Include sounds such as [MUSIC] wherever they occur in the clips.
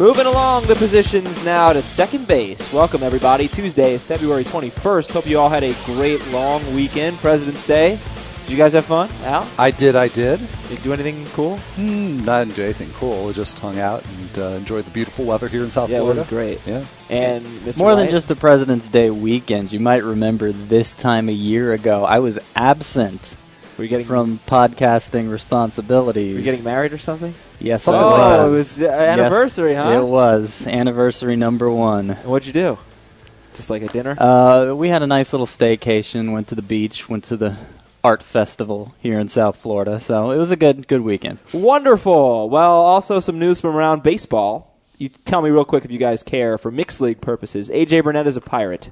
Moving along the positions now to second base. Welcome, everybody. Tuesday, February 21st. Hope you all had a great long weekend, President's Day. Did you guys have fun? Al? I did, I did. Did you do anything cool? Mm, I didn't do anything cool. I just hung out and uh, enjoyed the beautiful weather here in South Yeah, it Florida. was great. Yeah. And Mr. More than just a President's Day weekend, you might remember this time a year ago, I was absent Were you getting from podcasting responsibilities. Were you getting married or something? yes, Something I like. Oh, it was uh, Yes, anniversary, huh? It was anniversary number one. And What'd you do? Just like a dinner? Uh, we had a nice little staycation. Went to the beach. Went to the art festival here in South Florida. So it was a good good weekend. Wonderful. Well, also some news from around baseball. You tell me real quick if you guys care for mixed league purposes. AJ Burnett is a pirate.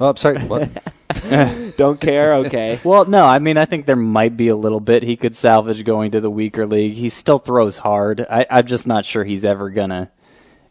Oh, I'm sorry. What? [LAUGHS] [LAUGHS] Don't care? Okay. [LAUGHS] Well, no, I mean I think there might be a little bit he could salvage going to the weaker league. He still throws hard. I, I'm just not sure he's ever gonna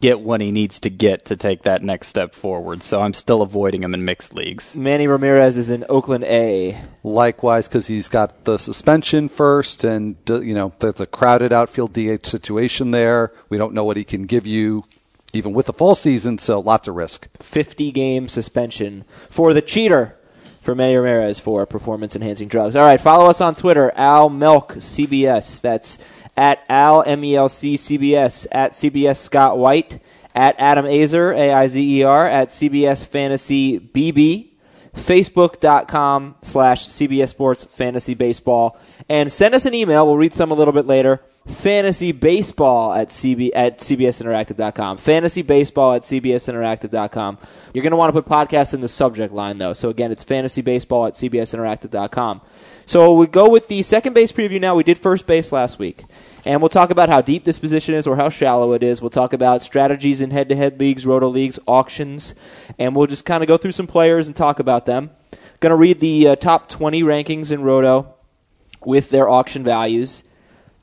get what he needs to get to take that next step forward. So I'm still avoiding him in mixed leagues. Manny Ramirez is in Oakland A. Likewise, because he's got the suspension first, and you know there's a crowded outfield DH situation there. We don't know what he can give you, even with the fall season. So lots of risk. 50 game suspension for the cheater for Manny Ramirez for performance enhancing drugs. All right, follow us on Twitter, Al Melk CBS. That's at Al M E L C CBS, at CBS Scott White, at Adam Aizer, A I Z E R, at CBS Fantasy BB, Facebook.com slash CBS Sports Fantasy Baseball. And send us an email. We'll read some a little bit later. Fantasy Baseball at, CB, at CBSInteractive.com. Fantasy Baseball at CBSInteractive.com. You're going to want to put podcast in the subject line, though. So, again, it's Fantasy Baseball at CBSInteractive.com. So, we go with the second base preview now. We did first base last week. And we'll talk about how deep this position is or how shallow it is. We'll talk about strategies in head to head leagues, roto leagues, auctions. And we'll just kind of go through some players and talk about them. Going to read the uh, top 20 rankings in roto with their auction values.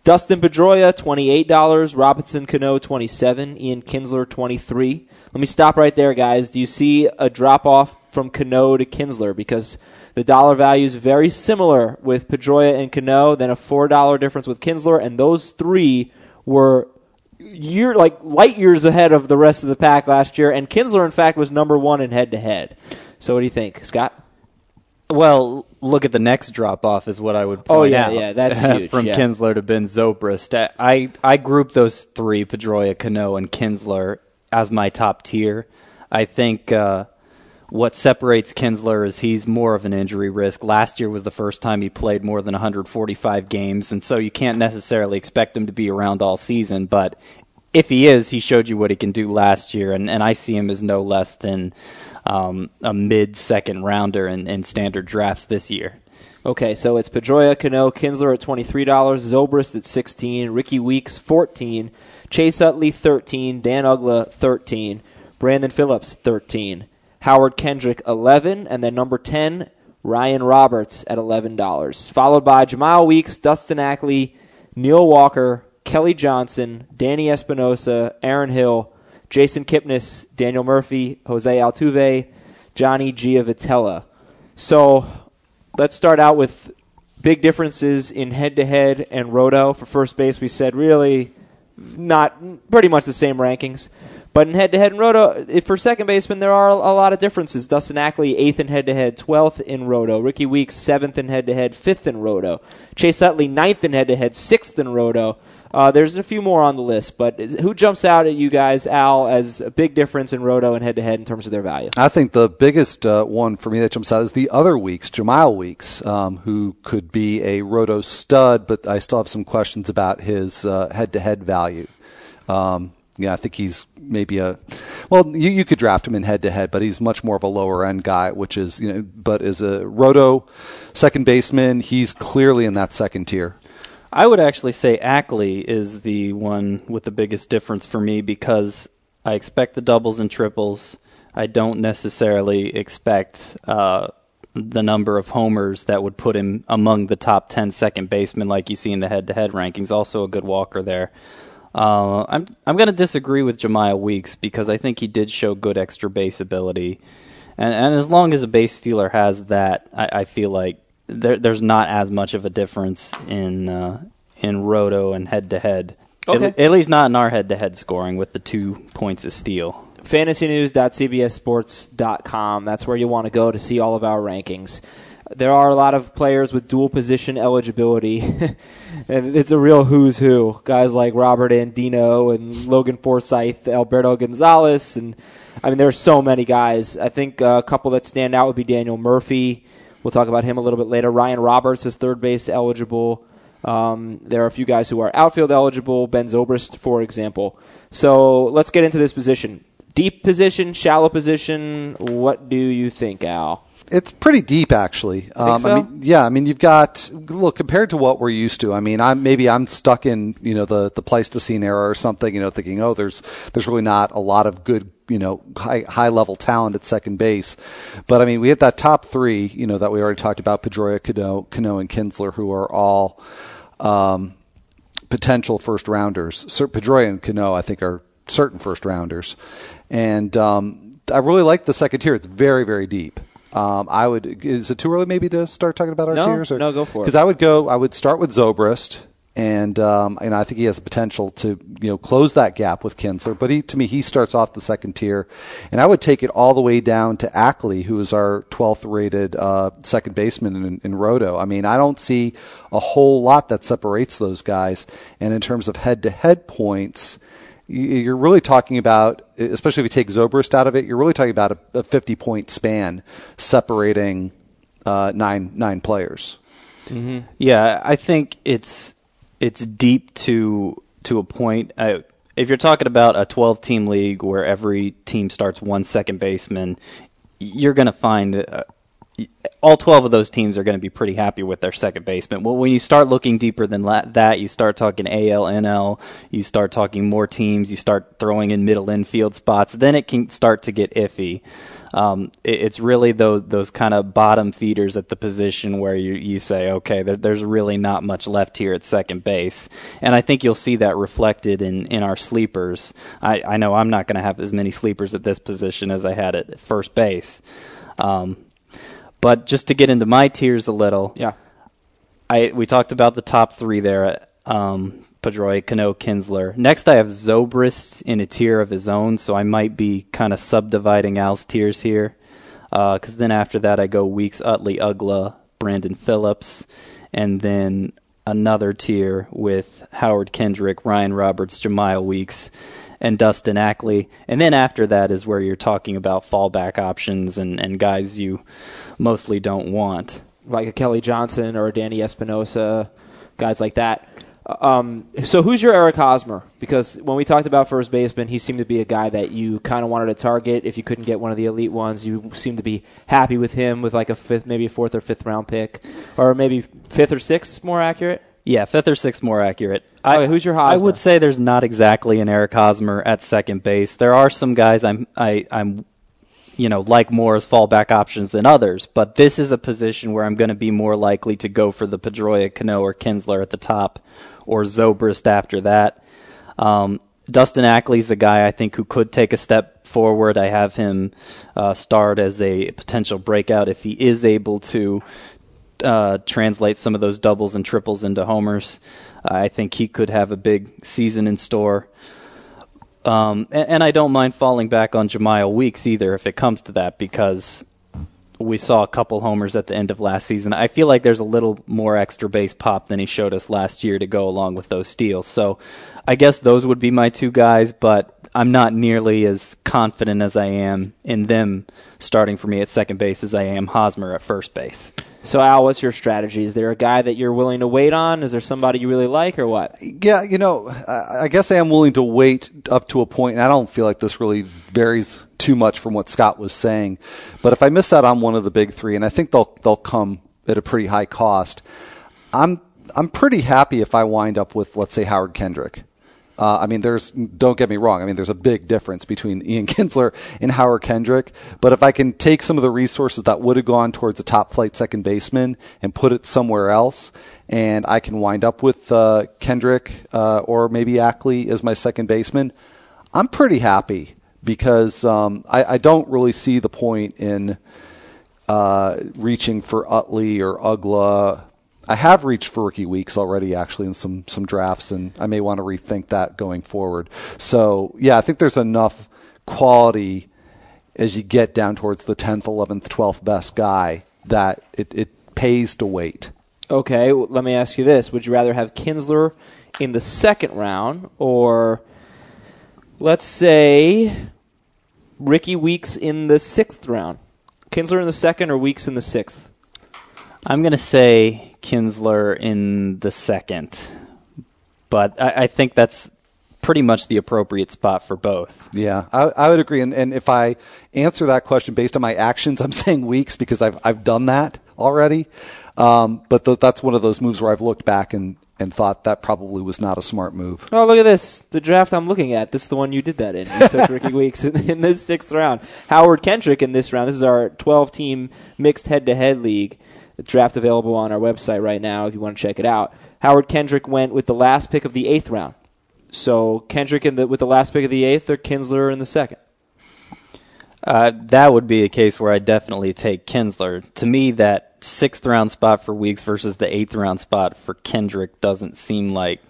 Dustin Pedroia, $28. Robinson Cano, 27 Ian Kinsler, 23 Let me stop right there, guys. Do you see a drop off from Cano to Kinsler? Because the dollar value is very similar with Pedroia and Cano, then a $4 difference with Kinsler, and those three were year like light years ahead of the rest of the pack last year. And Kinsler, in fact, was number one in head to head. So, what do you think, Scott? Well, look at the next drop off is what I would point Oh, yeah, out. yeah, that's [LAUGHS] huge, From yeah. Kinsler to Ben Zobrist. I, I group those three, Pedroia, Cano, and Kinsler, as my top tier. I think uh, what separates Kinsler is he's more of an injury risk. Last year was the first time he played more than 145 games, and so you can't necessarily expect him to be around all season, but if he is, he showed you what he can do last year, and, and I see him as no less than um, a mid second rounder in, in standard drafts this year. Okay, so it's Pedroia, Cano, Kinsler at twenty three dollars, Zobrist at sixteen, Rickie Weeks fourteen, Chase Utley thirteen, Dan Uggla thirteen, Brandon Phillips thirteen, Howard Kendrick eleven, and then number ten, Ryan Roberts at eleven dollars. Followed by Jemile Weeks, Dustin Ackley, Neil Walker, Kelly Johnson, Danny Espinosa, Aaron Hill, Jason Kipnis, Daniel Murphy, Jose Altuve, Johnny Giavotella. So let's start out with big differences in head to head and roto. For first base, we said really not pretty much the same rankings. But in head to head and roto, for second baseman, there are a lot of differences. Dustin Ackley, eighth in head to head, 12th in roto. Rickie Weeks, seventh in head to head, fifth in roto. Chase Utley, ninth in head to head, sixth in roto. Uh, there's a few more on the list, but is- who jumps out at you guys, Al, as a big difference in roto and head to head in terms of their value? I think the biggest uh, one for me that jumps out is the other weeks, Jemile Weeks, um, who could be a roto stud, but I still have some questions about his head to head value. Um, yeah, I think he's maybe a well. You, you could draft him in head to head, but he's much more of a lower end guy, which is you know. But as a roto second baseman, he's clearly in that second tier. I would actually say Ackley is the one with the biggest difference for me because I expect the doubles and triples. I don't necessarily expect uh, the number of homers that would put him among the top 10 second basemen like you see in the head to head rankings. Also, a good walker there. Uh, I'm I'm going to disagree with Jemile Weeks because I think he did show good extra base ability, and and as long as a base stealer has that, I, I feel like there, there's not as much of a difference in uh, in roto and head to head. At, least not in our head-to-head scoring with the two points of steal. FantasyNews.cbssports.com. That's where you want to go to see all of our rankings. There are a lot of players with dual position eligibility, [LAUGHS] and it's a real who's who. Guys like Robert Andino and Logan Forsythe, Alberto Gonzalez, and I mean, there are so many guys. I think uh, a couple that stand out would be Daniel Murphy. We'll talk about him a little bit later. Ryan Roberts is third base eligible. Um, there are a few guys who are outfield eligible. Ben Zobrist, for example. So let's get into this position. Deep position, shallow position. What do you think, Al? It's pretty deep, actually. Um, so? I mean, yeah. I mean, you've got look compared to what we're used to. I mean, I'm maybe I'm stuck in you know the the Pleistocene era or something. You know, thinking oh, there's there's really not a lot of good you know high high level talent at second base. But I mean, we have that top three. You know that we already talked about: Pedroia, Cano, Cano, and Kinsler, who are all um, potential first rounders. Sir Pedroia and Cano, I think, are certain first rounders. And um, I really like the second tier. It's very very deep. Um, I would. Is it too early maybe to start talking about our No, tiers? no, go for it. Because I would go. I would start with Zobrist, and um, and I think he has the potential to you know close that gap with Kinsler. But he to me he starts off the second tier, and I would take it all the way down to Ackley, who is our 12th rated uh, second baseman in, in Roto. I mean, I don't see a whole lot that separates those guys, and in terms of head to head points you're really talking about, especially if you take Zobrist out of it, you're really talking about a, a 50 point span separating uh, nine nine players. Yeah, I think it's it's deep to to a point. I, if you're talking about a 12 team league where every team starts one second baseman, you're going to find all 12 of those teams are going to be pretty happy with their second baseman. Well, when you start looking deeper than that, you start talking AL, NL, you start talking more teams, you start throwing in middle infield spots, then it can start to get iffy. Um, it, it's really those those kind of bottom feeders at the position where you, you say, okay, there, there's really not much left here at second base, and I think you'll see that reflected in, in our sleepers. I, I know I'm not going to have as many sleepers at this position as I had at first base. Um, but just to get into my tiers a little, Yeah. I we talked about the top three there. Um, Pedroia, Cano, Kinsler. Next, I have Zobrist in a tier of his own, so I might be kind of subdividing Al's tiers here. Because then after that, I go Weeks, Utley, Uggla, Brandon Phillips, and then another tier with Howard Kendrick, Ryan Roberts, Jemile Weeks, and Dustin Ackley. And then after that is where you're talking about fallback options and, and guys you mostly don't want. like a Kelly Johnson or a Danny Espinosa, guys like that. Um, so who's your Eric Hosmer? Because when we talked about first baseman, he seemed to be a guy that you kind of wanted to target. If you couldn't get one of the elite ones, you seemed to be happy with him with like a fifth, maybe a fourth or fifth round pick, or maybe fifth or sixth, more accurate. Yeah, fifth or sixth more accurate. Okay, who's your Hosmer? I would say there's not exactly an Eric Hosmer at second base. There are some guys I'm I, I'm you know like more as fallback options than others, but this is a position where I'm going to be more likely to go for the Pedroia, Cano, or Kinsler at the top, or Zobrist after that. Um, Dustin Ackley's a guy I think who could take a step forward. I have him uh, start as a potential breakout if he is able to uh, translate some of those doubles and triples into homers. I think he could have a big season in store. Um, and, and I don't mind falling back on Jemile Weeks either if it comes to that because we saw a couple homers at the end of last season. I feel like there's a little more extra base pop than he showed us last year to go along with those steals. So I guess those would be my two guys, but I'm not nearly as confident as I am in them starting for me at second base as I am Hosmer at first base. So Al, what's your strategy? Is there a guy that you're willing to wait on? Is there somebody you really like, or what? Yeah, you know, I I guess I am willing to wait up to a point, and I don't feel like this really varies too much from what Scott was saying. But if I miss out on one of the big three, and I think they'll they'll come at a pretty high cost, I'm I'm pretty happy if I wind up with let's say Howard Kendrick. Uh, I mean, there's don't get me wrong. I mean, there's a big difference between Ian [LAUGHS] Kinsler and Howard Kendrick. But if I can take some of the resources that would have gone towards a top flight second baseman and put it somewhere else, and I can wind up with uh, Kendrick uh, or maybe Ackley as my second baseman, I'm pretty happy because um, I, I don't really see the point in uh, reaching for Utley or Uggla. I have reached for rookie weeks already, actually, in some some drafts, and I may want to rethink that going forward. So yeah, I think there's enough quality as you get down towards the 10th, 11th, 12th best guy that it, it pays to wait. Okay, well, let me ask you this: Would you rather have Kinsler in the second round, or let's say Rickie Weeks in the sixth round? Kinsler in the second, or Weeks in the sixth? I'm going to say Kinsler in the second, but I, I, think that's pretty much the appropriate spot for both. Yeah, I, I would agree. And, and, if I answer that question based on my actions, [LAUGHS] I'm saying Weeks because I've I've done that already. Um, but th- that's one of those moves where I've looked back and and thought that probably was not a smart move. Oh, look at this. The draft I'm looking at. This is the one you did that in. You took Rickie [LAUGHS] Weeks in, in, this sixth round. Howard Kendrick in this round. This is our 12 team mixed head to head league. The draft available on our website right now if you want to check it out. Howard Kendrick went with the last pick of the eighth round. So Kendrick in the, with the last pick of the eighth or Kinsler in the second? Uh, that would be a case where I definitely take Kinsler. To me, that sixth round spot for Weeks versus the eighth round spot for Kendrick doesn't seem like.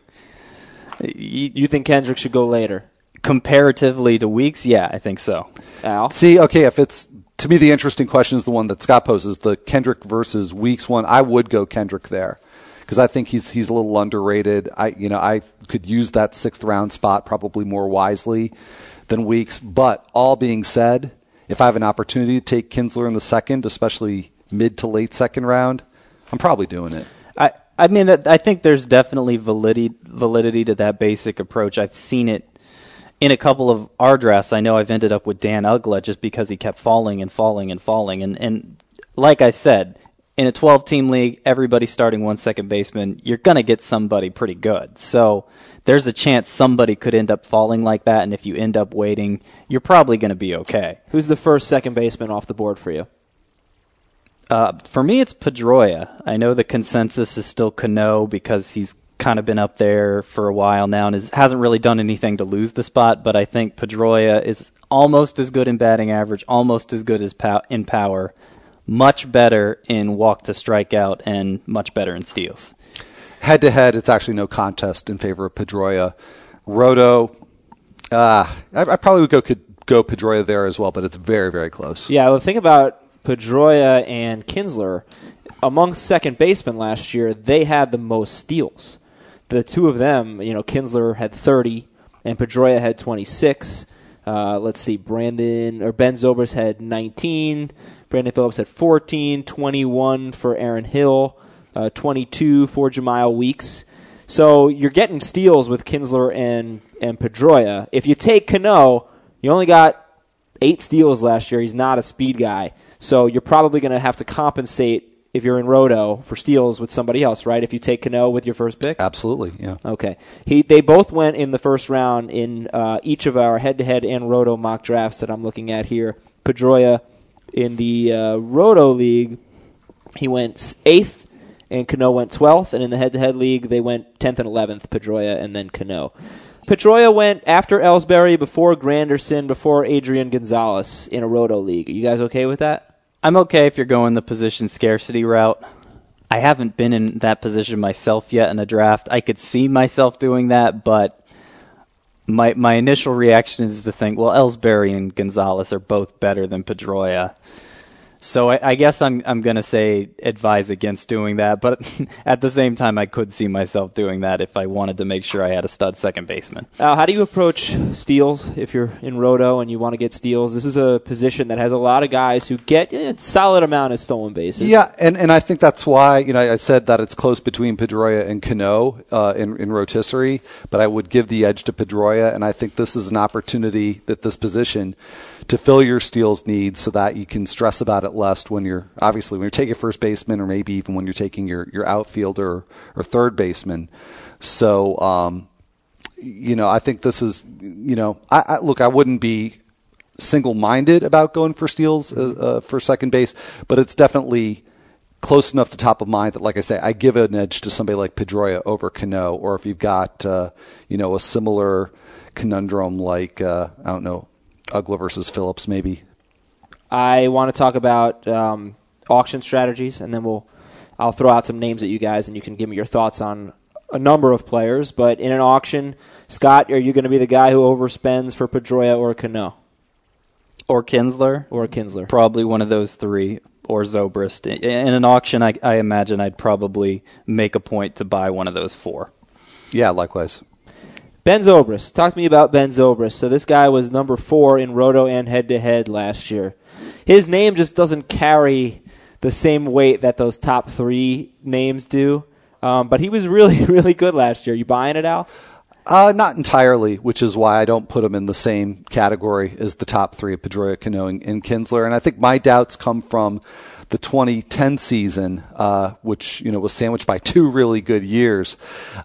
You, you think Kendrick should go later? Comparatively to Weeks, yeah, I think so. Al? See, okay, if it's to me the interesting question is the one that Scott poses, the Kendrick versus Weeks one. I would go Kendrick there because I think he's he's a little underrated. I you know I could use that sixth round spot probably more wisely than Weeks. But all being said, if I have an opportunity to take Kinsler in the second, especially mid to late second round, I'm probably doing it. I I mean I think there's definitely validity validity to that basic approach. I've seen it in a couple of our drafts. I know I've ended up with Dan Uggla just because he kept falling and falling and falling. And and like I said, in a 12 team league, everybody starting one second baseman, you're going to get somebody pretty good. So there's a chance somebody could end up falling like that. And if you end up waiting, you're probably going to be okay. Who's the first second baseman off the board for you? Uh, for me, it's Pedroia. I know the consensus is still Cano because he's kind of been up there for a while now and is, hasn't really done anything to lose the spot. But I think Pedroia is almost as good in batting average, almost as good as pow- in power, much better in walk to strikeout, and much better in steals. Head to head, it's actually no contest in favor of Pedroia. Roto, uh, I, I probably would go could go Pedroia there as well, but it's very very close. Yeah, well, think about Pedroia and Kinsler, among second basemen last year, they had the most steals. The two of them, you know, Kinsler had 30 and Pedroia had 26. Uh, let's see, Brandon or Ben Zobrist had 19. Brandon Phillips had 14, 21 for Aaron Hill, uh, 22 for Jemile Weeks. So you're getting steals with Kinsler and and Pedroia. If you take Cano, you only got eight steals last year. He's not a speed guy. So you're probably going to have to compensate if you're in Roto for steals with somebody else, right? If you take Cano with your first pick, absolutely, yeah. Okay, he they both went in the first round in uh, each of our head-to-head and Roto mock drafts that I'm looking at here. Pedroia in the uh, Roto league, he went eighth, and Cano went twelfth, and in the head-to-head league, they went tenth and eleventh. Pedroia and then Cano. Pedroia went after Ellsbury, before Granderson, before Adrian Gonzalez in a Roto league. Are you guys okay with that? I'm okay if you're going the position scarcity route. I haven't been in that position myself yet in a draft. I could see myself doing that, but my my initial reaction is to think, well, Ellsbury and Gonzalez are both better than Pedroia. So I, I, guess I'm I'm gonna say advise against doing that, but [LAUGHS] at the same time, I could see myself doing that if I wanted to make sure I had a stud second baseman. Uh, how do you approach steals if you're in Roto and you want to get steals? This is a position that has a lot of guys who get a solid amount of stolen bases. Yeah, and, and I think that's why you know I said that it's close between Pedroia and Cano uh, in in rotisserie, but I would give the edge to Pedroia, and I think this is an opportunity that this position to fill your steals needs so that you can stress about it less when you're obviously when you're taking first baseman or maybe even when you're taking your, your outfielder or third baseman. So, um, you know, I think this is, you know, I, I look, I wouldn't be single minded about going for steals uh, uh, for second base, but it's definitely close enough to top of mind that, like I say, I give an edge to somebody like Pedroia over Cano, or if you've got, uh, you know, a similar conundrum like, uh, I don't know, Uggla versus Phillips, maybe. I want to talk about um, auction strategies, and then we'll I'll throw out some names at you guys, and you can give me your thoughts on a number of players. But in an auction, Scott, are you going to be the guy who overspends for Pedroia or Cano Or Kinsler. or Kinsler? Probably one of those three. Or Zobrist. In in an auction, I, I imagine I'd probably make a point to buy one of those four. Yeah, likewise. Ben Zobrist. Talk to me about Ben Zobrist. So this guy was number four in Roto and head to head last year. His name just doesn't carry the same weight that those top three names do. Um, but he was really, [LAUGHS] really good last year. You buying it, Al? Uh, not entirely, which is why I don't put him in the same category as the top three of Pedroia, Cano, and, and Kinsler. And I think my doubts come from the 2010 season, uh, which you know was sandwiched by two really good years.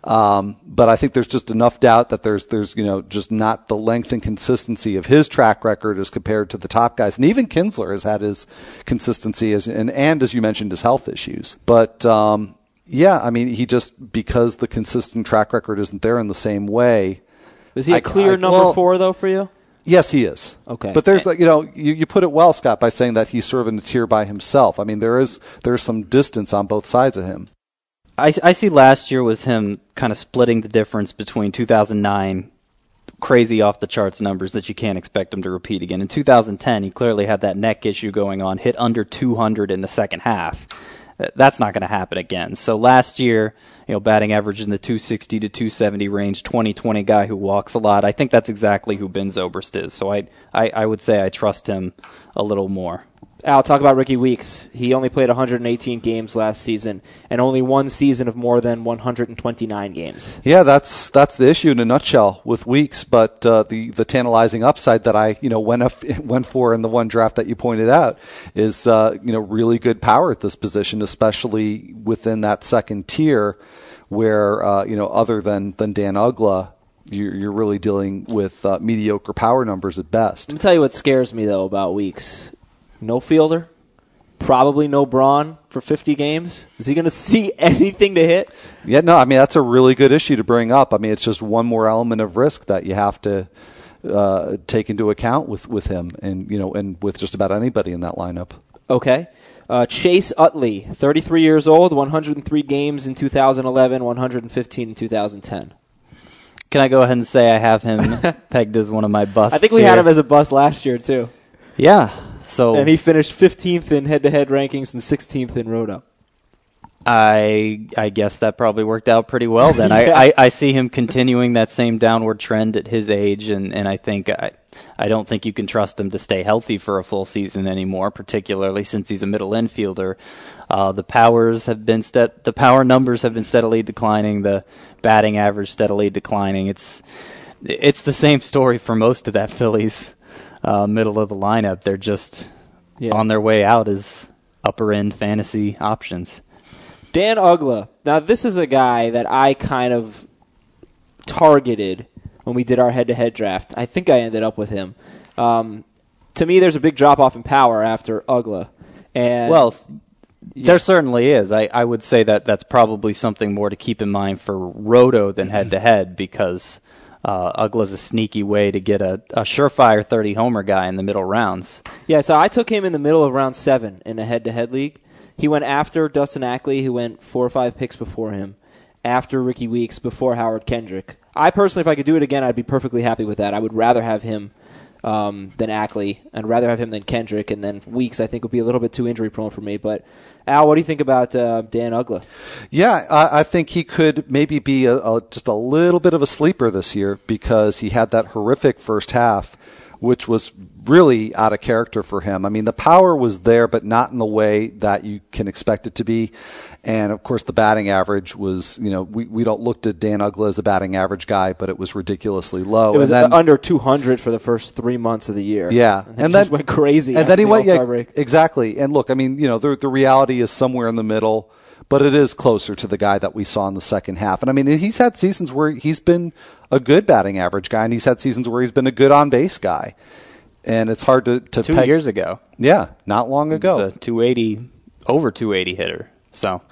Um, but I think there's just enough doubt that there's there's you know just not the length and consistency of his track record as compared to the top guys. And even Kinsler has had his consistency as and and as you mentioned his health issues. But um, yeah, I mean he just because the consistent track record isn't there in the same way. Is he a I- clear I- number well- four though for you? Yes, he is. Okay. but there's like you know you, you put it well, Scott, by saying that he's sort of in a tier by himself. I mean there is there's some distance on both sides of him. I, I see last year was him kind of splitting the difference between 2009 crazy off the charts numbers that you can't expect him to repeat again. In 2010, he clearly had that neck issue going on, hit under 200 in the second half. That's not going to happen again. So last year, you know, batting average in the 260 to 270 range, 2020 guy who walks a lot. I think that's exactly who Ben Zobrist is. So I, I, I would say I trust him a little more. Al, talk about Rickie Weeks. He only played 118 games last season and only one season of more than 129 games. Yeah, that's that's the issue in a nutshell with Weeks. But uh, the the tantalizing upside that I you know went up, [LAUGHS] went for in the one draft that you pointed out is uh, you know really good power at this position, especially within that second tier, where uh, you know other than than Dan Uggla, you're, you're really dealing with uh, mediocre power numbers at best. Let me tell you what scares me though about Weeks. No fielder, probably no Braun for 50 games. Is he going [LAUGHS] to see anything to hit? Yeah, no, I mean that's a really good issue to bring up. I mean it's just one more element of risk that you have to uh, take into account with, with him, and you know, and with just about anybody in that lineup. Okay. Uh, Chase Utley, 33 years old, 103 games in 2011, 115 in 2010. Can I go ahead and say I have him [LAUGHS] pegged as one of my busts? I think we here? had him as a bust last year too, Yeah. So and he finished 15th in head-to-head rankings and 16th in Roto. I I guess that probably worked out pretty well then. [LAUGHS] Yeah. I, I, I see him continuing that same downward trend at his age and, and I think I I don't think you can trust him to stay healthy for a full season anymore, particularly since he's a middle infielder. Uh, the powers have been ste- the power numbers have been steadily declining, the batting average steadily declining. It's it's the same story for most of that Phillies uh, middle of the lineup. They're just Yeah. on their way out as upper end fantasy options. Dan Uggla. Now, this is a guy that I kind of targeted when we did our head-to-head draft. I think I ended up with him. Um, to me, there's a big drop-off in power after Uggla. And Well, s- there certainly is. I, I would say that that's probably something more to keep in mind for Roto than head to head because uh, Uggla's a sneaky way to get a, a surefire 30 homer guy in the middle rounds. Yeah, so I took him in the middle of round seven in a head-to-head league. He went after Dustin Ackley, who went four or five picks before him, after Rickie Weeks, before Howard Kendrick. I personally, if I could do it again, I'd be perfectly happy with that. I would rather have him um, than Ackley. I'd rather have him than Kendrick, and then Weeks I think would be a little bit too injury prone for me. But Al, what do you think about uh, Dan Uggla? Yeah, I, I think he could maybe be a, a, just a little bit of a sleeper this year because he had that horrific first half, which was really out of character for him. I mean, the power was there, but not in the way that you can expect it to be. And of course, the batting average was, you know, we, we don't look at Dan Uggla as a batting average guy, but it was ridiculously low. It was and then, under 200 for the first three months of the year. Yeah, and, then went crazy. And then he the went, yeah, break. exactly. And look, I mean, you know, the the reality is somewhere in the middle, but it is closer to the guy that we saw in the second half. And I mean, he's had seasons where he's been a good batting average guy, and he's had seasons where he's been a good on base guy. And it's hard to to Two peg- years ago, yeah, not long ago. was a 280, over 280 hitter. So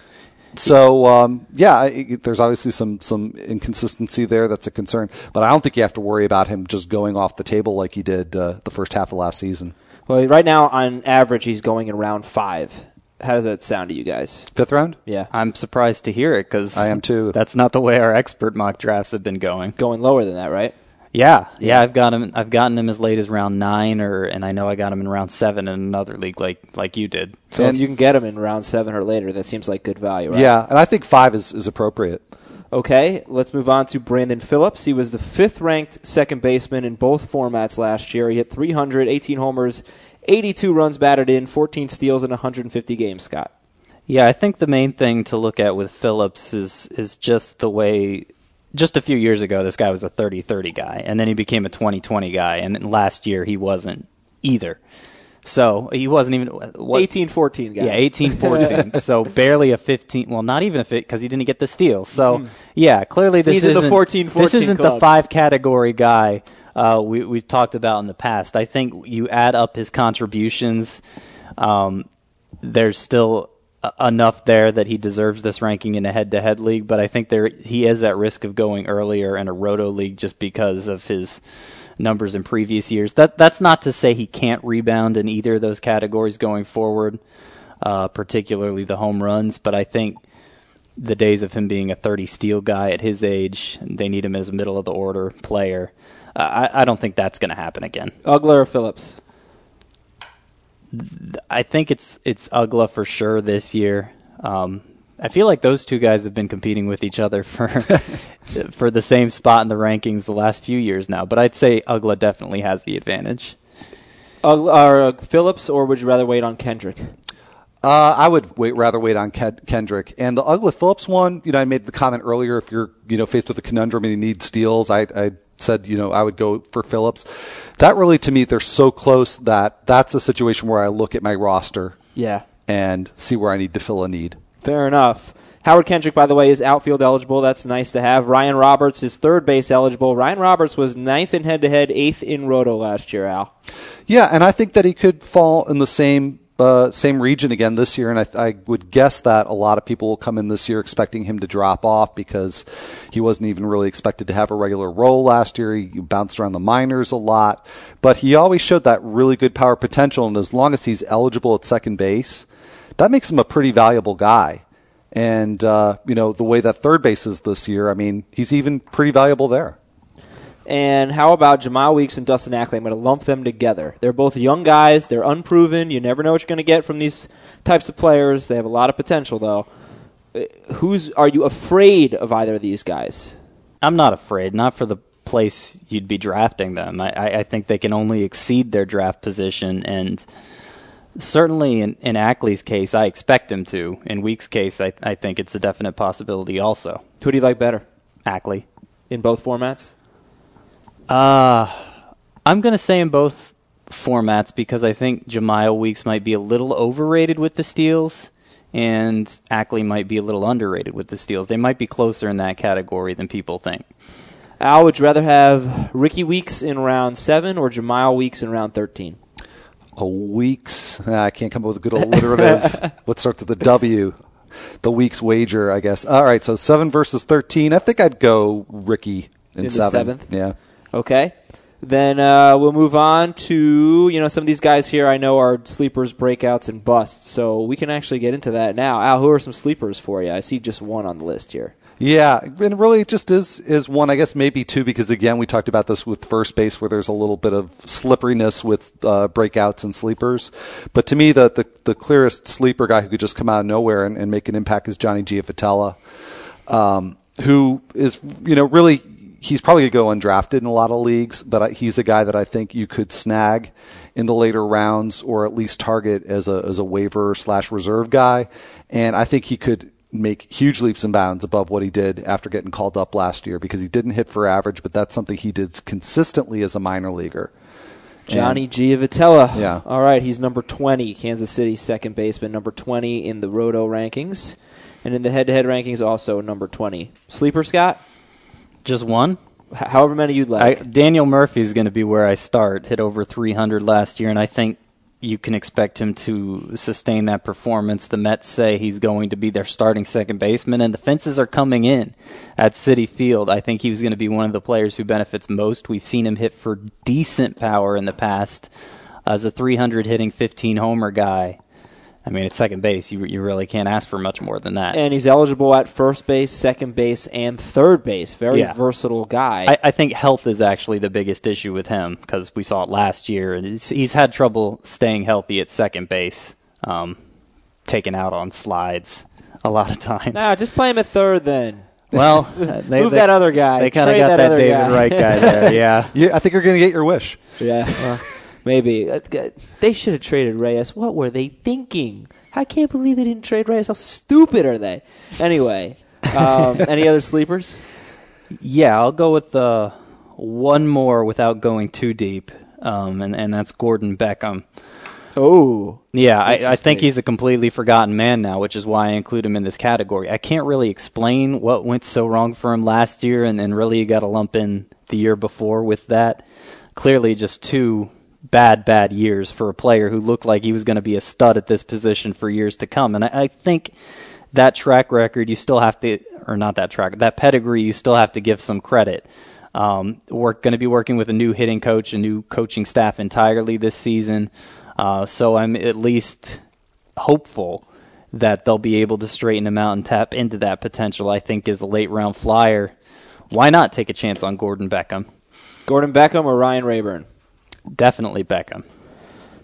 So um, yeah, I- there's obviously some some inconsistency there. That's a concern, but I don't think you have to worry about him just going off the table like he did uh, the first half of last season. Well, right now on average, he's going in round five How does that sound to you guys? Fifth round? Yeah, I'm surprised to hear it because I am too. That's not the way our expert mock drafts have been going. going lower than that, right? Yeah, yeah, I've got him. I've gotten him as late as round nine, or and I know I got him in round seven in another league, like like you did. So And- if you can get him in round seven or later, that seems like good value, right? Yeah, and I think five is, is appropriate. Okay, let's move on to Brandon Phillips. He was the fifth ranked second baseman in both formats last year. He hit 300, 18 homers, 82 runs batted in, 14 steals in 150 games, Scott. Yeah, I think the main thing to look at with Phillips is is just the way. Just a few years ago, this guy was a 30-30 guy, and then he became a 20-20 guy, and then last year he wasn't either. So he wasn't even what, 18 14 guy. Yeah, 18 14. [LAUGHS] so barely a 15. Well, not even a fit because he didn't get the steal. So, yeah, clearly this He's the isn't 14-14 This isn't the five category guy uh, we, we've talked about in the past. I think you add up his contributions, um, there's still enough there that he deserves this ranking in a head to head league, but I think there he is at risk of going earlier in a roto league just because of his numbers in previous years. That that's not to say he can't rebound in either of those categories going forward, uh, particularly the home runs. But I think the days of him being a 30 steal guy at his age, they need him as a middle of the order player. Uh, I, I don't think that's going to happen again. Ugler or Phillips? I think it's it's Uggla for sure this year. Um, I feel like those two guys have been competing with each other for [LAUGHS] for the same spot in the rankings the last few years now. But I'd say Uggla definitely has the advantage. Ugler, or uh, Phillips, or would you rather wait on Kendrick? Uh, I would wait, rather wait on Ken- Kendrick and the Ugly Phillips one. You know, I made the comment earlier. If you're, you know, faced with a conundrum and you need steals, I, I said, you know, I would go for Phillips. That really, to me, they're so close that that's a situation where I look at my roster Yeah. and see where I need to fill a need. Fair enough. Howard Kendrick, by the way, is outfield eligible. That's nice to have. Ryan Roberts is third base eligible. Ryan Roberts was ninth in head to head, eighth in roto last year, Al. Yeah, and I think that he could fall in the same uh, same region again this year, and I, I would guess that a lot of people will come in this year expecting him to drop off because he wasn't even really expected to have a regular role last year. He bounced around the minors a lot, but he always showed that really good power potential, and as long as he's eligible at second base, that makes him a pretty valuable guy. And uh, you know the way that third base is this year, I mean, he's even pretty valuable there. And how about Jemile Weeks and Dustin Ackley? I'm going to lump them together. They're both young guys. They're unproven. You never know what you're going to get from these types of players. They have a lot of potential, though. Uh, Who's are you afraid of either of these guys? I'm not afraid, not for the place you'd be drafting them. I, I, I think they can only exceed their draft position, and certainly in, in Ackley's case, I expect him to. In Weeks' case, I, I think it's a definite possibility also. Who do you like better Ackley. in both formats? Uh, I'm going to say in both formats because I think Jemile Weeks might be a little overrated with the steals, and Ackley might be a little underrated with the steals. They might be closer in that category than people think. Al, would you rather have Rickie Weeks in round seven or Jemile Weeks in round thirteen? a week's ah, I can't come up with a good alliterative. [LAUGHS] what starts with the W. The week's wager, I guess. All right, so seven versus thirteen. I think I'd go Rickie in, In the seven. seventh? Yeah. Okay. Then uh, we'll move on to you know some of these guys here. I know are sleepers, breakouts, and busts. So we can actually get into that now. Al, who are some sleepers for you? I see just one on the list here. Yeah, and really it just is is one, I guess maybe two, because again we talked about this with first base where there's a little bit of slipperiness with uh, breakouts and sleepers. But to me, the, the the clearest sleeper guy who could just come out of nowhere and, and make an impact is Johnny Giavotella, um, who is you know really he's probably going to go undrafted in a lot of leagues, but he's a guy that I think you could snag in the later rounds or at least target as a as a waiver slash reserve guy, and I think he could make huge leaps and bounds above what he did after getting called up last year because he didn't hit for average, but that's something he did consistently as a minor leaguer. Johnny Giavotella. Yeah. All right, he's number 20, Kansas City second baseman, number 20 in the Roto rankings. And in the head to head rankings, also number 20. Sleeper, Scott? Just one? However many you'd I, like. Daniel Murphy is going to be where I start. Hit over 300 last year, and I think you can expect him to sustain that performance. The Mets say he's going to be their starting second baseman, and the fences are coming in at Citi Field. I think he was going to be one of the players who benefits most. We've seen him hit for decent power in the past as a 300 hitting 15 homer guy. I mean, at second base, you you really can't ask for much more than that. And he's eligible at first base, second base, and third base. Very Yeah. versatile guy. I, I think health is actually the biggest issue with him because we saw it last year, and he's, he's had trouble staying healthy at second base, um, taken out on slides a lot of times. nah, just play him at third then. well, [LAUGHS] uh, they, Move they- that other guy. They kind of got that that, David guy. Wright guy there. [LAUGHS] Yeah. Yeah, I think you're going to get your wish. Yeah, well, maybe. Uh, They should have traded Reyes. What were they thinking? I can't believe they didn't trade Reyes. How stupid are they? Anyway, um, [LAUGHS] any other sleepers? Yeah, I'll go with uh, one more without going too deep, um, and and that's Gordon Beckham. Oh, Yeah, I, I think he's a completely forgotten man now, which is why I include him in this category. I can't really explain what went so wrong for him last year, and then really you got to lump in the year before with that. Clearly, just two bad, bad years for a player who looked like he was going to be a stud at this position for years to come. And I, I think that track record, you still have to, or not that track, that pedigree, you still have to give some credit. Um, we're going to be working with a new hitting coach, a new coaching staff entirely this season. Uh, so I'm at least hopeful that they'll be able to straighten him out and tap into that potential. I think is a late round flyer. Why not take a chance on Gordon Beckham? Gordon Beckham or Ryan Raburn? Definitely Beckham.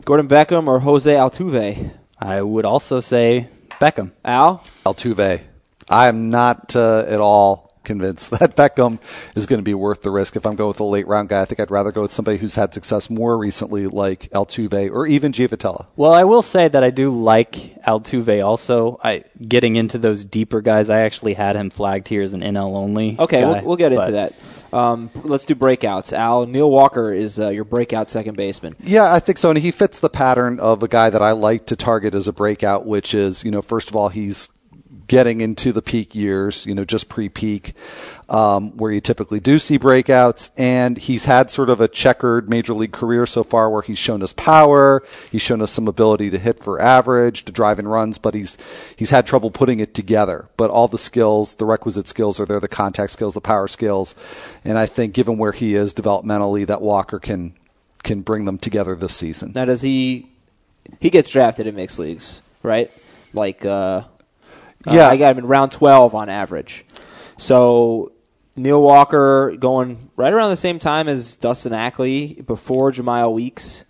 Gordon Beckham or Jose Altuve? I would also say Beckham. Al? Altuve. I am not uh, at all convinced [LAUGHS] that Beckham is going to be worth the risk. If I'm going with a late round guy, I think I'd rather go with somebody who's had success more recently, like Altuve or even Giavotella. Well, I will say that I do like Altuve also. I getting into those deeper guys. I actually had him flagged here as an NL only. Okay, guy, we'll, we'll get into that. Um, let's do breakouts. Al, Neil Walker is uh, your breakout second baseman. Yeah, I think so. And he fits the pattern of a guy that I like to target as a breakout, which is, you know, first of all, he's getting into the peak years, you know, just pre peak, um, where you typically do see breakouts. And he's had sort of a checkered major league career so far where he's shown us power, he's shown us some ability to hit for average, to drive in runs, but he's, he's had trouble putting it together. But all the skills, the requisite skills are there, the contact skills, the power skills. And I think given where he is developmentally, that Walker can, can bring them together this season. Now, does he? He gets drafted in mixed leagues, right? Like, uh, Yeah. uh, I got him in round twelve on average. So Neil Walker going right around the same time as Dustin Ackley before Jemile Weeks.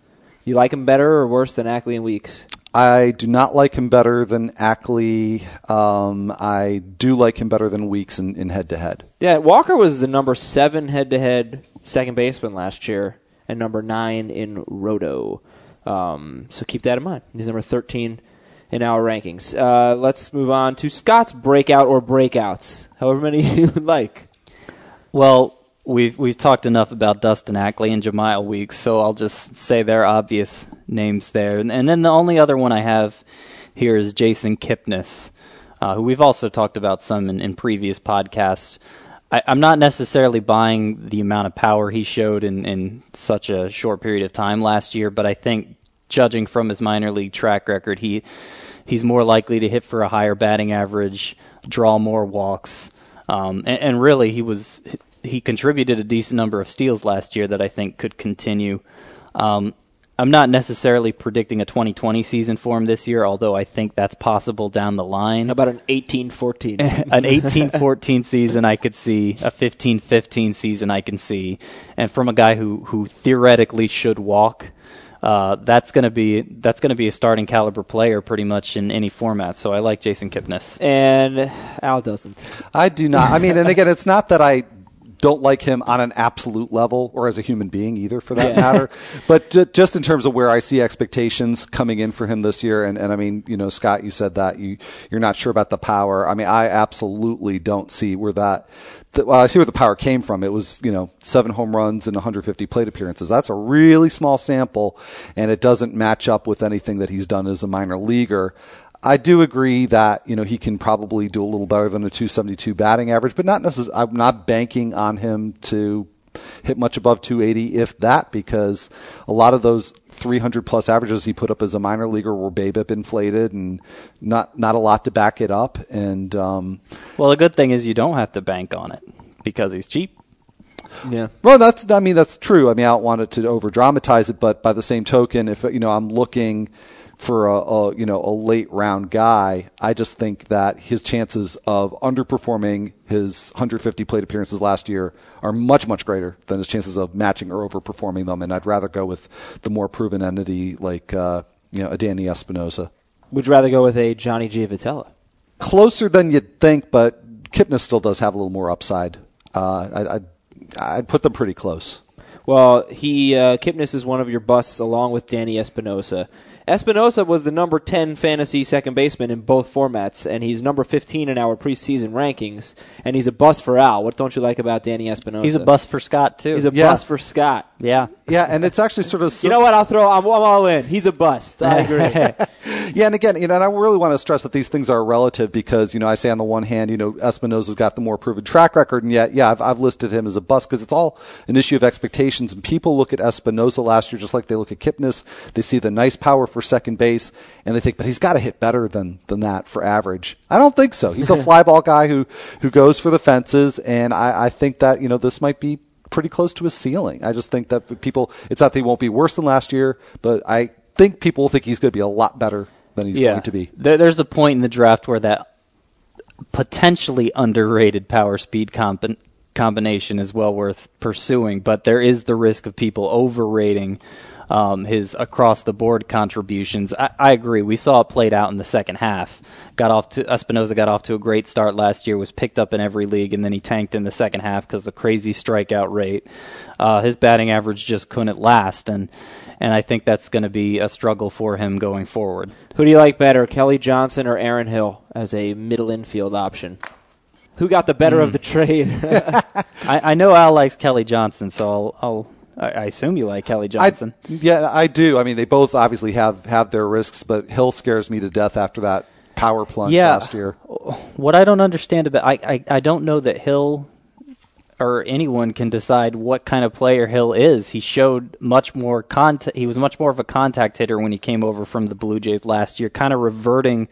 You like him better or worse than Ackley and Weeks? I do not like him better than Ackley. Um, I do like him better than Weeks in head to head. Yeah, Walker was the number seven head-to-head second baseman last year, and number nine in Roto. Um, so keep that in mind. He's number thirteen in our rankings. Uh, let's move on to Scott's breakout or breakouts, however many [LAUGHS] you like. Well, we've we've talked enough about Dustin Ackley and Jemile Weeks, so I'll just say their obvious names there. And, and then the only other one I have here is Jason Kipnis, uh, who we've also talked about some in, in previous podcasts. I, I'm not necessarily buying the amount of power he showed in, in such a short period of time last year, but I think judging from his minor league track record, he he's more likely to hit for a higher batting average, draw more walks, um, and, and really he was he contributed a decent number of steals last year that I think could continue. Um, I'm not necessarily predicting a 2020 season for him this year, although I think that's possible down the line. How about an 18-14? [LAUGHS] An 18-14 season I could see, a 15-15 season I can see, and from a guy who who theoretically should walk, uh, that's gonna be that's gonna be a starting caliber player pretty much in any format. So I like Jason Kipnis. and Al doesn't. I do not. I mean, and again, it's not that I don't like him on an absolute level or as a human being either, for that matter. [LAUGHS] But ju- just in terms of where I see expectations coming in for him this year, and, and I mean, you know, Scott, you said that you you're not sure about the power. I mean, I absolutely don't see where that. th- Well, I see where the power came from. It was, you know, seven home runs and 150 plate appearances. That's a really small sample, and it doesn't match up with anything that he's done as a minor leaguer. I do agree that you know he can probably do a little better than a 272 batting average, but not necessarily. I'm not banking on him to hit much above 280, if that, because a lot of those 300 plus averages he put up as a minor leaguer were BABIP inflated and not not a lot to back it up. And um, Well, the good thing is you don't have to bank on it because he's cheap. Yeah. Well, that's I mean that's true. I mean I don't want it to over dramatize it, but by the same token, if you know I'm looking for a, a you know a late round guy. I just think that his chances of underperforming his 150 plate appearances last year are much much greater than his chances of matching or overperforming them. And I'd rather go with the more proven entity like uh, you know a Danny Espinosa. Would you rather go with a Johnny Giavotella? Closer than you'd think, but Kipnis still does have a little more upside. Uh, I, I'd, I'd put them pretty close. Well, he uh, Kipnis is one of your busts along with Danny Espinosa. Espinosa was the number 10 fantasy second baseman in both formats, and he's number 15 in our preseason rankings, and he's a bust for Al. What don't you like about Danny Espinosa? He's a bust for Scott too. He's a Yeah. bust for Scott. yeah. Yeah, and it's actually sort of You know what? I'll throw. I'm, I'm all in. He's a bust. I [LAUGHS] agree. [LAUGHS] Yeah, and again, you know, and I really want to stress that these things are relative because, you know, I say on the one hand, you know, Espinosa's got the more proven track record, and yet, yeah, I've, I've listed him as a bust because it's all an issue of expectations. And people look at Espinosa last year just like they look at Kipnis. They see the nice power for second base, and they think, but he's got to hit better than than that for average. I don't think so. He's a [LAUGHS] fly ball guy who who goes for the fences, and I, I think that you know this might be pretty close to a ceiling. I just think that people, it's not that he won't be worse than last year, but I think people think he's going to be a lot better than he's yeah. going to be. There, there's a point in the draft where that potentially underrated power speed combi- combination is well worth pursuing, but there is the risk of people overrating um, his across the board contributions. I, I agree. We saw it played out in the second half. Got off to Espinosa got off to a great start last year. Was picked up in every league, and then he tanked in the second half because the crazy strikeout rate. Uh, his batting average just couldn't last, and and I think that's going to be a struggle for him going forward. Who do you like better, Kelly Johnson or Aaron Hill as a middle infield option? Who got the better of the hmm. trade? [LAUGHS] [LAUGHS] I, I know Al likes Kelly Johnson, so I'll, I'll I I assume you like Kelly Johnson. I, yeah, I do. I mean, they both obviously have have their risks, but Hill scares me to death after that power plunge Yeah. last year. what I don't understand about I, I I don't know that Hill or anyone can decide what kind of player Hill is. He showed much more contact. He was much more of a contact hitter when he came over from the Blue Jays last year, kind of reverting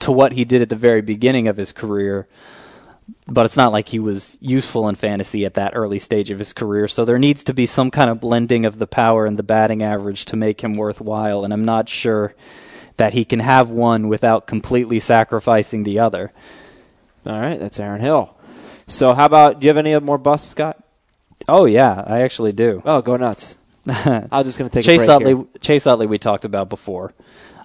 to what he did at the very beginning of his career. But it's not like he was useful in fantasy at that early stage of his career. So there needs to be some kind of blending of the power and the batting average to make him worthwhile. And I'm not sure that he can have one without completely sacrificing the other. All right, that's Aaron Hill. So how about? Do you have any more busts, Scott? Oh yeah, I actually do. Oh, go nuts! [LAUGHS] I'm just going to take Chase a break Utley. here. Chase Utley, we talked about before.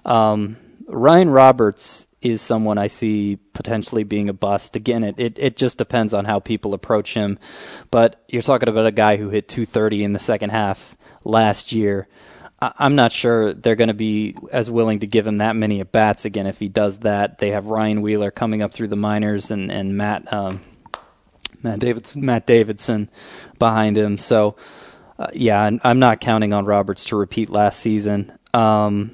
Um, Ryan Roberts is someone I see potentially being a bust. Again, it, it it just depends on how people approach him. But you're talking about a guy who hit 230 in the second half last year. I- I'm not sure they're going to be as willing to give him that many at bats again if he does that. They have Ryan Wheeler coming up through the minors and and Matt um, Matt Davidson. Matt Davidson behind him. So uh, yeah, I'm- I'm not counting on Roberts to repeat last season. Um,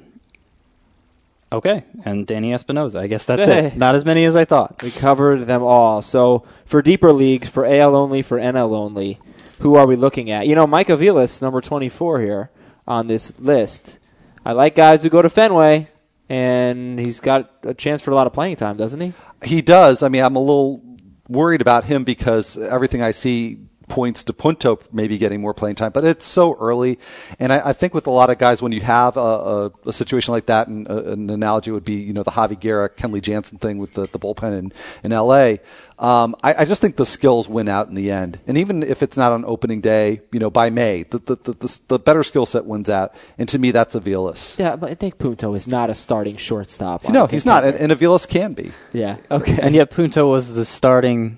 okay, and Danny Espinosa. I guess that's Hey. it. Not as many as I thought. We covered them all. So for deeper leagues, for AL only, for NL only, who are we looking at? You know, Mike Aviles, number 24 here on this list. I like guys who go to Fenway, and he's got a chance for a lot of playing time, doesn't he? He does. I mean, I'm a little worried about him because everything I see points to Punto maybe getting more playing time, but it's so early. And I, I think with a lot of guys, when you have a, a, a situation like that, and a, an analogy would be, you know, the Javi Guerra, Kenley Jansen thing with the, the bullpen in, in LA. Um, I, I just think the skills win out in the end. And even if it's not on opening day, you know, by May, the, the, the, the, the better skill set wins out. And to me, that's Aviles. Yeah, but think Punto is not a starting shortstop. No, he's not. And, contender. and Aviles can be. yeah, okay. And yet Punto was the starting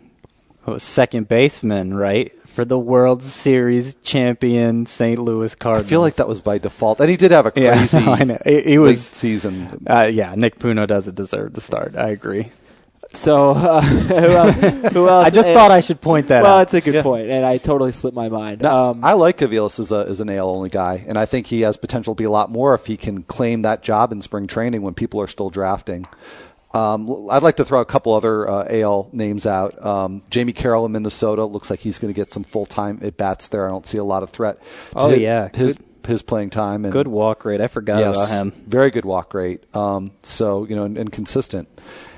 what was second baseman, right, for the World Series champion St. Louis Cardinals. I feel like that was by default. And he did have a [LAUGHS] crazy Yeah, crazy I know. He- he late was- season. Uh, yeah, Nick Punto doesn't deserve the start. I agree. so uh, [LAUGHS] who, else. I just And- thought I should point that Well, out. it's a good Yeah. point, and I totally slipped my mind. Now, um, I like Aviles as, a, as an AL only guy, and I think he has potential to be a lot more if he can claim that job in spring training when people are still drafting. Um, I'd like to throw a couple other uh, AL names out. Um, Jamie Carroll in Minnesota looks like he's going to get some full time at bats there. I don't see a lot of threat. to Oh, his, yeah. his Good- his playing time and Good walk rate. I forgot yes, about him. very good walk rate. Um, so you know, and, and consistent.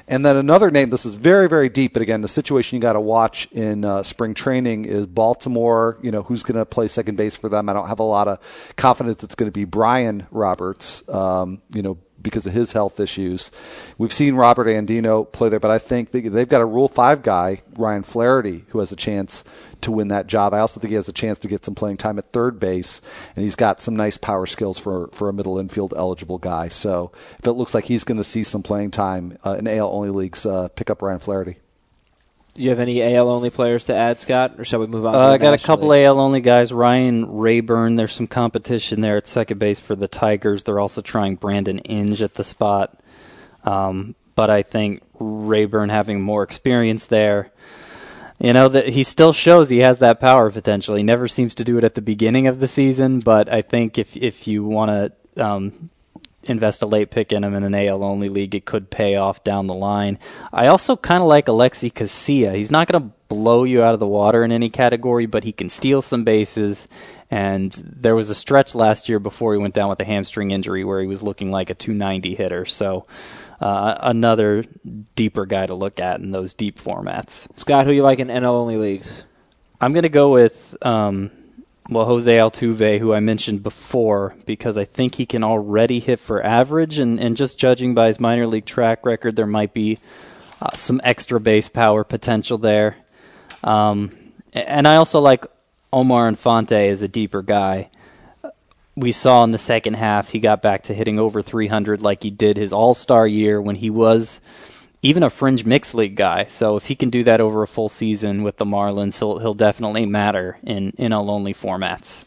And then another name. This is very very deep, but again, the situation you got to watch in uh, spring training is Baltimore. You know, who's going to play second base for them? I don't have a lot of confidence it's going to be Brian Roberts. Um, you know. Because of his health issues. We've seen Robert Andino play there, but I think they've got a Rule Five guy, Ryan Flaherty, who has a chance to win that job. I also think he has a chance to get some playing time at third base, and he's got some nice power skills for for a middle infield eligible guy. So if it looks like he's going to see some playing time uh, in AL only leagues, uh, pick up Ryan Flaherty. Do you have any AL only players to add, Scott, or shall we move on? Uh, I got a couple? AL only guys. Ryan Raburn. There's some competition there at second base for the Tigers. They're also trying Brandon Inge at the spot, um, but I think Raburn having more experience there. You know that he still shows he has that power potential. He never seems to do it at the beginning of the season, but I think if if you want to um, invest a late pick in him in an AL only league, it could pay off down the line. I also kind of like Alexi Casilla. He's not going to blow you out of the water in any category, but he can steal some bases. And there was a stretch last year before he went down with a hamstring injury where he was looking like a 290 hitter. So uh, another deeper guy to look at in those deep formats. Scott, who you like in NL only leagues? I'm going to go with. Um, well, Jose Altuve, who I mentioned before, because I think he can already hit for average, and, and just judging by his minor league track record, there might be uh, some extra base power potential there. Um, and I also like Omar Infante as a deeper guy. We saw in the second half he got back to hitting over 300 like he did his All Star year when he was even a fringe mixed league guy. So if he can do that over a full season with the Marlins, he'll he'll definitely matter in NL only formats.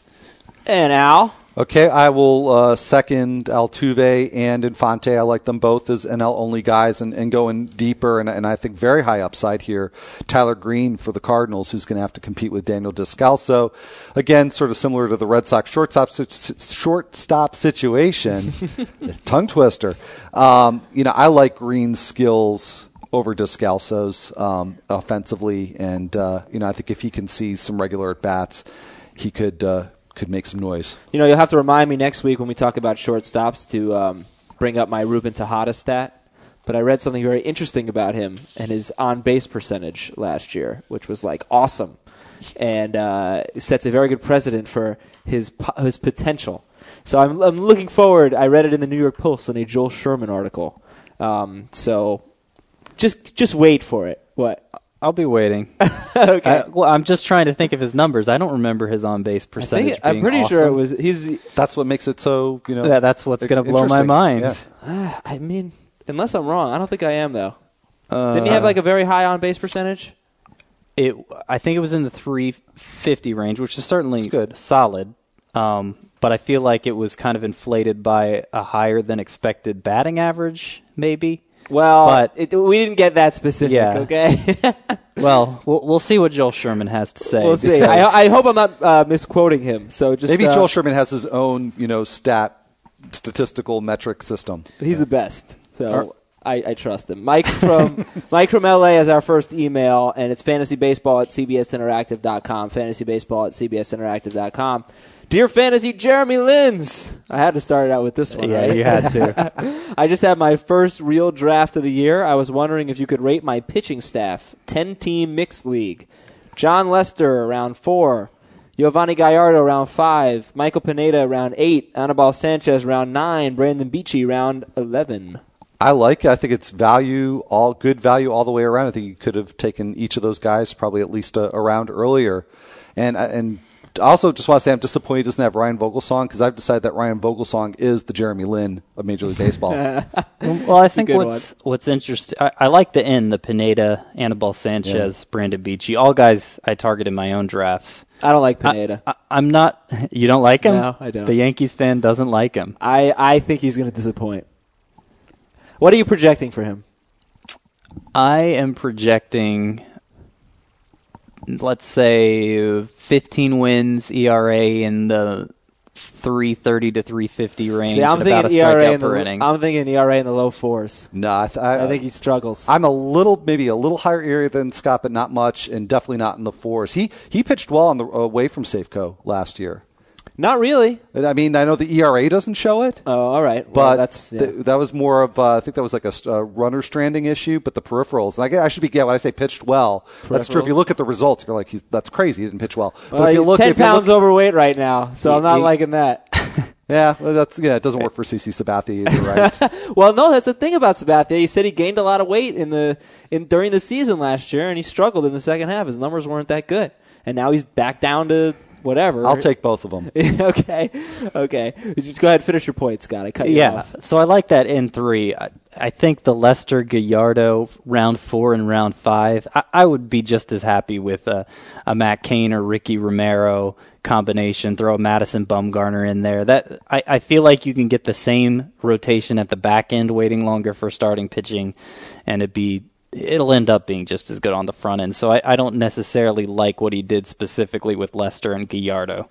And Al. Okay, I will uh, second Altuve and Infante. I like them both as NL only guys and, and going deeper, and, and I think very high upside here. Tyler Greene for the Cardinals, who's going to have to compete with Daniel Descalso. Again, sort of similar to the Red Sox shortstop shortstop situation. [LAUGHS] tongue twister. Um, you know, I like Greene's skills over Descalso's um, offensively, and uh, you know, I think if he can see some regular at bats, he could. Uh, could make some noise. You know, you'll have to remind me next week when we talk about shortstops to um, bring up my Ruben Tejada stat. But I read something very interesting about him and his on base percentage last year, which was like awesome, and uh, sets a very good precedent for his his potential. So I'm, I'm looking forward. I read it in the New York Post in a Joel Sherman article. Um, so just just wait for it. What? I'll be waiting. [LAUGHS] okay. I, well, I'm just trying to think of his numbers. I don't remember his on base percentage. I am pretty awesome. sure it was. He's. That's what makes it so. You know. Yeah, that's what's going to blow my mind. Yeah. Uh, [SIGHS] I mean, unless I'm wrong, I don't think I am though. Uh, Didn't he have like a very high on base percentage? It. I think it was in the 350 range, which is certainly good, solid. Um, but I feel like it was kind of inflated by a higher than expected batting average, maybe. Well, but it, we didn't get that specific. Yeah. Okay. [LAUGHS] well, well, we'll see what Joel Sherman has to say. We'll see. I, I, hope I'm not uh, misquoting him. So just maybe uh, Joel Sherman has his own, you know, stat statistical metric system. He's yeah. the best. So. I, I, trust him. Mike from [LAUGHS] Mike from LA has our first email, and it's fantasybaseball at cbsinteractive.com. Fantasybaseball at cbsinteractive.com. Dear Fantasy Jeremy Lins. I had to start it out with this one. Yeah, right? you had to. [LAUGHS] I just had my first real draft of the year. I was wondering if you could rate my pitching staff. 10 team mixed league. Jon Lester, round four. Yovani Gallardo, round five. Michael Pineda, round eight. Anibal Sanchez, round nine. Brandon Beachy, round 11. I like it. I think it's value, all good value all the way around. I think you could have taken each of those guys probably at least a, a round earlier. And, uh, and also just want to say I'm disappointed he doesn't have Ryan Vogelsong because I've decided that Ryan Vogelsong is the Jeremy Lin of Major League Baseball. [LAUGHS] well, I think what's one. what's interesting, I, I, like the end, the Pineda, Anibal Sanchez, yeah. Brandon Beachy, all guys I target in my own drafts. I don't like Pineda. I, am not. [LAUGHS] You don't like him? No, I don't. The Yankees fan doesn't like him. I I think he's going to disappoint. What are you projecting for him? I am projecting let's say 15 wins ERA in the 330 to 350 range. See, I'm thinking ERA in the inning. I'm thinking ERA in the low fours. No, I, th- I, I, think he struggles. I'm a little, maybe a little higher area than Scott, but not much, and definitely not in the fours. He he pitched well on the away from Safeco last year. Not really. I mean, I know the ERA doesn't show it. Oh, all right. Well, but that's yeah. th- that was more of uh, I think that was like a uh, runner stranding issue. But the peripherals, and I, I should be yeah. When I say pitched well, that's true. If you look at the results, you're like, that's crazy. He didn't pitch well. well if you look, ten if pounds look, overweight right now, so I'm not liking that. [LAUGHS] Yeah, well, that's yeah. It doesn't work for CC Sabathia either, right? [LAUGHS] well, no, that's the thing about Sabathia. He said he gained a lot of weight in the in during the season last year, and he struggled in the second half. His numbers weren't that good, and now he's back down to whatever. I'll take both of them. [LAUGHS] okay, okay. Just go ahead, finish your point, Scott. I cut you yeah, off. so I like that in three. I, I think the Lester Gallardo round four and round five. I, I would be just as happy with a, a Matt Cain or Ricky Romero combination. Throw a Madison Bumgarner in there. That I, I feel like you can get the same rotation at the back end, waiting longer for starting pitching, and it'd be it'll end up being just as good on the front end. So I, I don't necessarily like what he did specifically with Lester and Gallardo.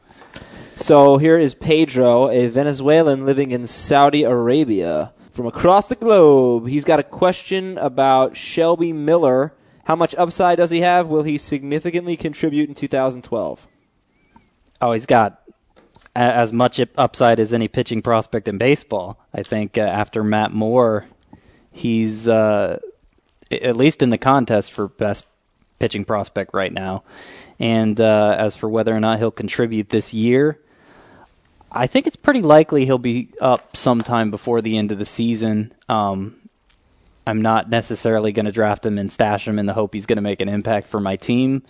So here is Pedro, a Venezuelan living in Saudi Arabia. From across the globe, he's got a question about Shelby Miller. How much upside does he have? Will he significantly contribute in 2012? Oh, he's got as much upside as any pitching prospect in baseball. I think uh, after Matt Moore, he's uh, at least in the contest for best pitching prospect right now. And uh, as for whether or not he'll contribute this year, I think it's pretty likely he'll be up sometime before the end of the season. Um, I'm not necessarily going to draft him and stash him in the hope he's going to make an impact for my team.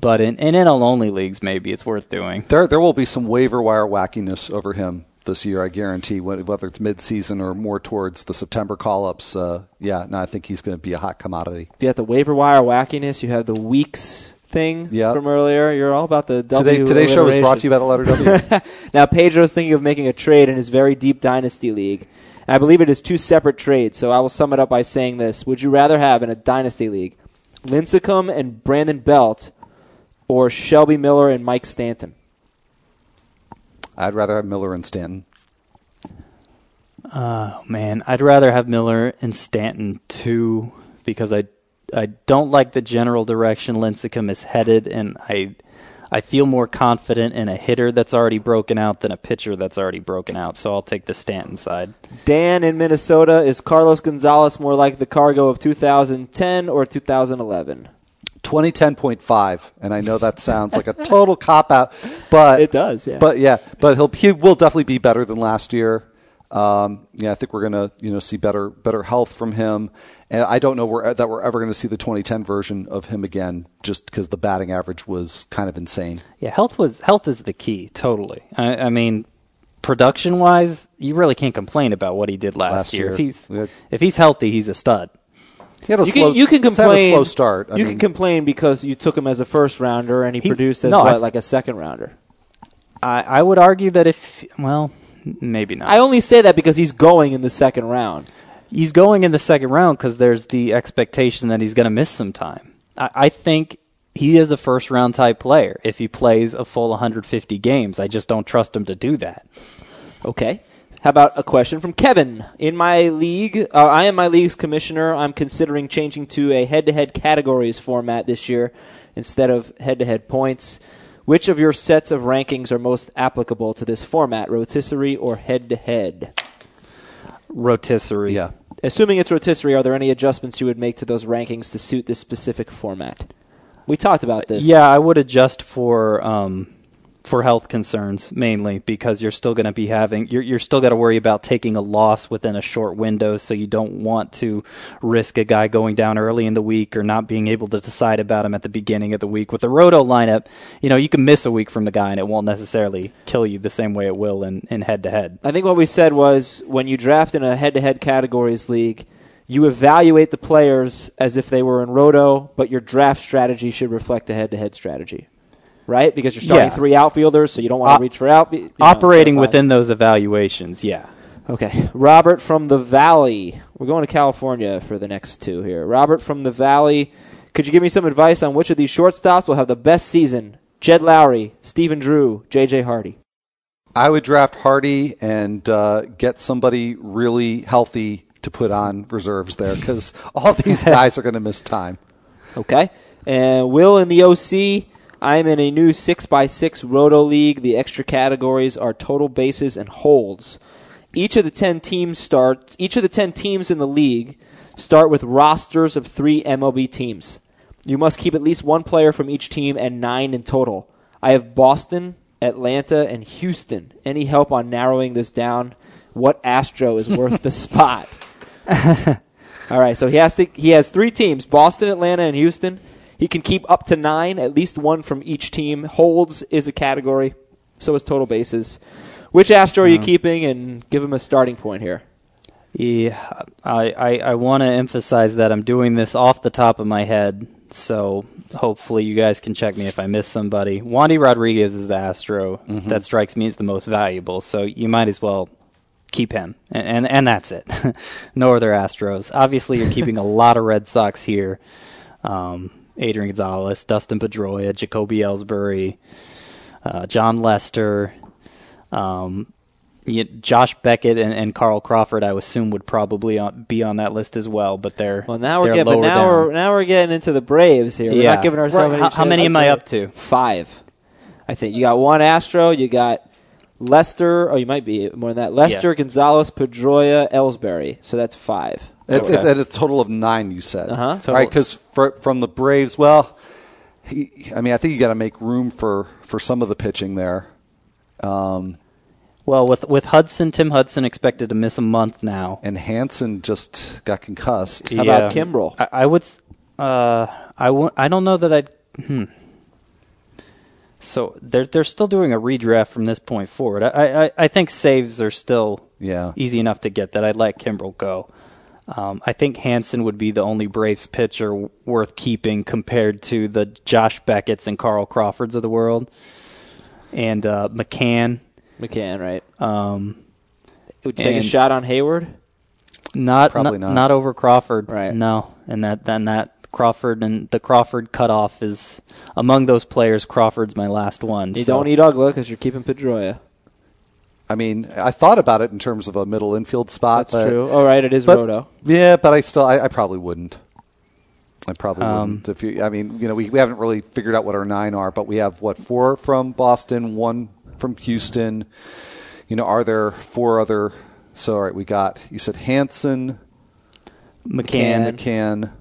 But in, in NL only leagues, maybe it's worth doing. There, there will be some waiver wire wackiness over him this year. I guarantee. Whether it's mid-season or more towards the September call-ups, uh, yeah, no, I think he's going to be a hot commodity. You have the waiver wire wackiness. You have the weeks thing Yep. from earlier. You're all about the W Today, today's show was brought to you by the letter W. [LAUGHS] now Pedro's thinking of making a trade in his very deep dynasty league. I believe it is two separate trades, so I will sum it up by saying this. Would you rather have in a dynasty league Lincecum and Brandon Belt or Shelby Miller and Mike Stanton? I'd rather have Miller and Stanton. Oh man, I'd rather have Miller and Stanton too because I I don't like the general direction Lincecum is headed, and I I feel more confident in a hitter that's already broken out than a pitcher that's already broken out. So I'll take the Stanton side. Dan in Minnesota, is Carlos Gonzalez more like the cargo of 2010 or 2011? 2010.5, and I know that sounds like a total cop out, but It does, yeah. But yeah, but he'll he will definitely be better than last year. Um, yeah, I think we're gonna you know see better better health from him, and I don't know where, that we're ever going to see the 2010 version of him again, just because the batting average was kind of insane. Yeah, health was health is the key. Totally. I, I mean, production wise, you really can't complain about what he did last, Last year. year. If he's had- if he's healthy, he's a stud. He had a You slow, can, you can he's had complain. a slow start. I you mean, can complain because you took him as a first rounder and he, He- produced as no, what, I- like a second rounder. I, I would argue that if well, maybe not. I only say that because he's going in the second round. he's going in the second round because there's the expectation that he's going to miss some time. I, I think he is a first round type player if he plays a full 150 games. I just don't trust him to do that. Okay. How about a question from Kevin? In my league, uh, I am my league's commissioner. I'm considering changing to a head-to-head categories format this year instead of head-to-head points. Which of your sets of rankings are most applicable to this format, rotisserie or head-to-head? Rotisserie. yeah. Assuming it's rotisserie, are there any adjustments you would make to those rankings to suit this specific format? We talked about this. Yeah, I would adjust for um, for health concerns mainly because you're still going to be having you're you're still got to worry about taking a loss within a short window, so you don't want to risk a guy going down early in the week or not being able to decide about him at the beginning of the week. With the roto lineup, you know you can miss a week from the guy and it won't necessarily kill you the same way it will in in head to head. I think what we said was when you draft in a head-to-head categories league, you evaluate the players as if they were in roto, but your draft strategy should reflect a head-to-head strategy, right? Because you're starting Yeah. three outfielders, so you don't want to Op- reach for out. you know, Operating within those evaluations, yeah. Okay, Robert from the Valley. We're going to California for the next two here. Robert from the Valley. Could you give me some advice on which of these shortstops will have the best season? Jed Lowrie, Stephen Drew, J.J. Hardy. I would draft Hardy and uh, get somebody really healthy to put on reserves there because all these [LAUGHS] guys are going to miss time. Okay. And Will in the OC. I'm in a new 6x6 Roto League. The extra categories are total bases and holds. Each of the 10 teams start each of the 10 teams in the league start with rosters of 3 MLB teams. You must keep at least one player from each team and 9 in total. I have Boston, Atlanta, and Houston. Any help on narrowing this down? What Astro is worth the [LAUGHS] spot? [LAUGHS] All right, so he has to, he has three teams: Boston, Atlanta, and Houston. He can keep up to nine, at least one from each team. Holds is a category, so is total bases. Which Astro are you keeping, and give him a starting point here? Yeah, I, I, I want to emphasize that I'm doing this off the top of my head, so hopefully you guys can check me if I miss somebody. Wandy Rodriguez is the Astro that strikes me as the most valuable, so you might as well keep him, and and, and that's it. [LAUGHS] no other Astros. Obviously, you're keeping a lot of Red Sox here. Um, Adrian Gonzalez, Dustin Pedroia, Jacoby Ellsbury, uh, Jon Lester. Um, yeah, Josh Beckett and, and Carl Crawford, I assume, would probably on, be on that list as well. But they're Well, now we're getting, now down. we're now we're getting into the Braves here. We're Yeah. not giving ourselves Right. any How- how many am I up to? Five, I think. You got one Astro. You got Lester. Oh, you might be more than that. Lester, Yeah. Gonzalez, Pedroia, Ellsbury. So that's five. It's, Okay. it's at a total of nine, you said. Uh-huh. Right, because from the Braves, well, he, I mean, I think you got to make room for, for some of the pitching there. Um, Well, with with Hudson, Tim Hudson expected to miss a month now. and Hanson just got concussed. How about Kimbrel? I, I would. s- Uh, I w- I don't know that I'd. Hmm. So they're they're still doing a redraft from this point forward. I I, I think saves are still Yeah. easy enough to get that. I'd let Kimbrel go. Um, I think Hanson would be the only Braves pitcher w- worth keeping compared to the Josh Beckett's and Carl Crawfords of the world, and uh, McCann. McCann, right? Um, Would you take a shot on Heyward? Not Probably not, not. not over Crawford. Right. No, and that then that Crawford and the Crawford cutoff is among those players. Crawford's my last one. You so- don't eat Uggla because you're keeping Pedroia. I mean, I thought about it in terms of a middle infield spot. That's but- true. All right, it is but- Roto. Yeah, but I still, I, I probably wouldn't. I probably Um, wouldn't. If you, I mean, you know, we, we haven't really figured out what our nine are, but we have what four from Boston, one from Houston. You know, are there four other? So, all right, we got. You said Hanson, McCann. McCann. McCann.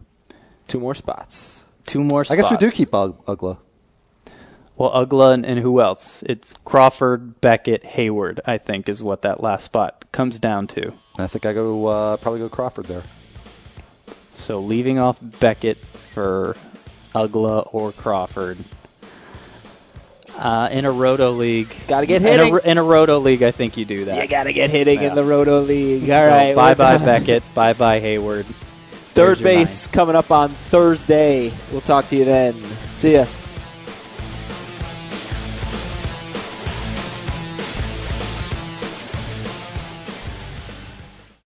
Two more spots. Two more. Spots. I guess we do keep Ug- Uggla. Well, Uggla and, and who else? It's Crawford, Beckett, Heyward. I think is what that last spot comes down to. I think I go uh, probably go Crawford there. So leaving off Beckett for Uggla or Crawford. Uh, in a roto league, Gotta get in a, hitting. in a roto league. I think you do that. You got to get hitting Yeah. in the Roto League. All So right, bye bye. Beckett, bye bye Heyward. Third There's base coming up on Thursday. We'll talk to you then. See ya.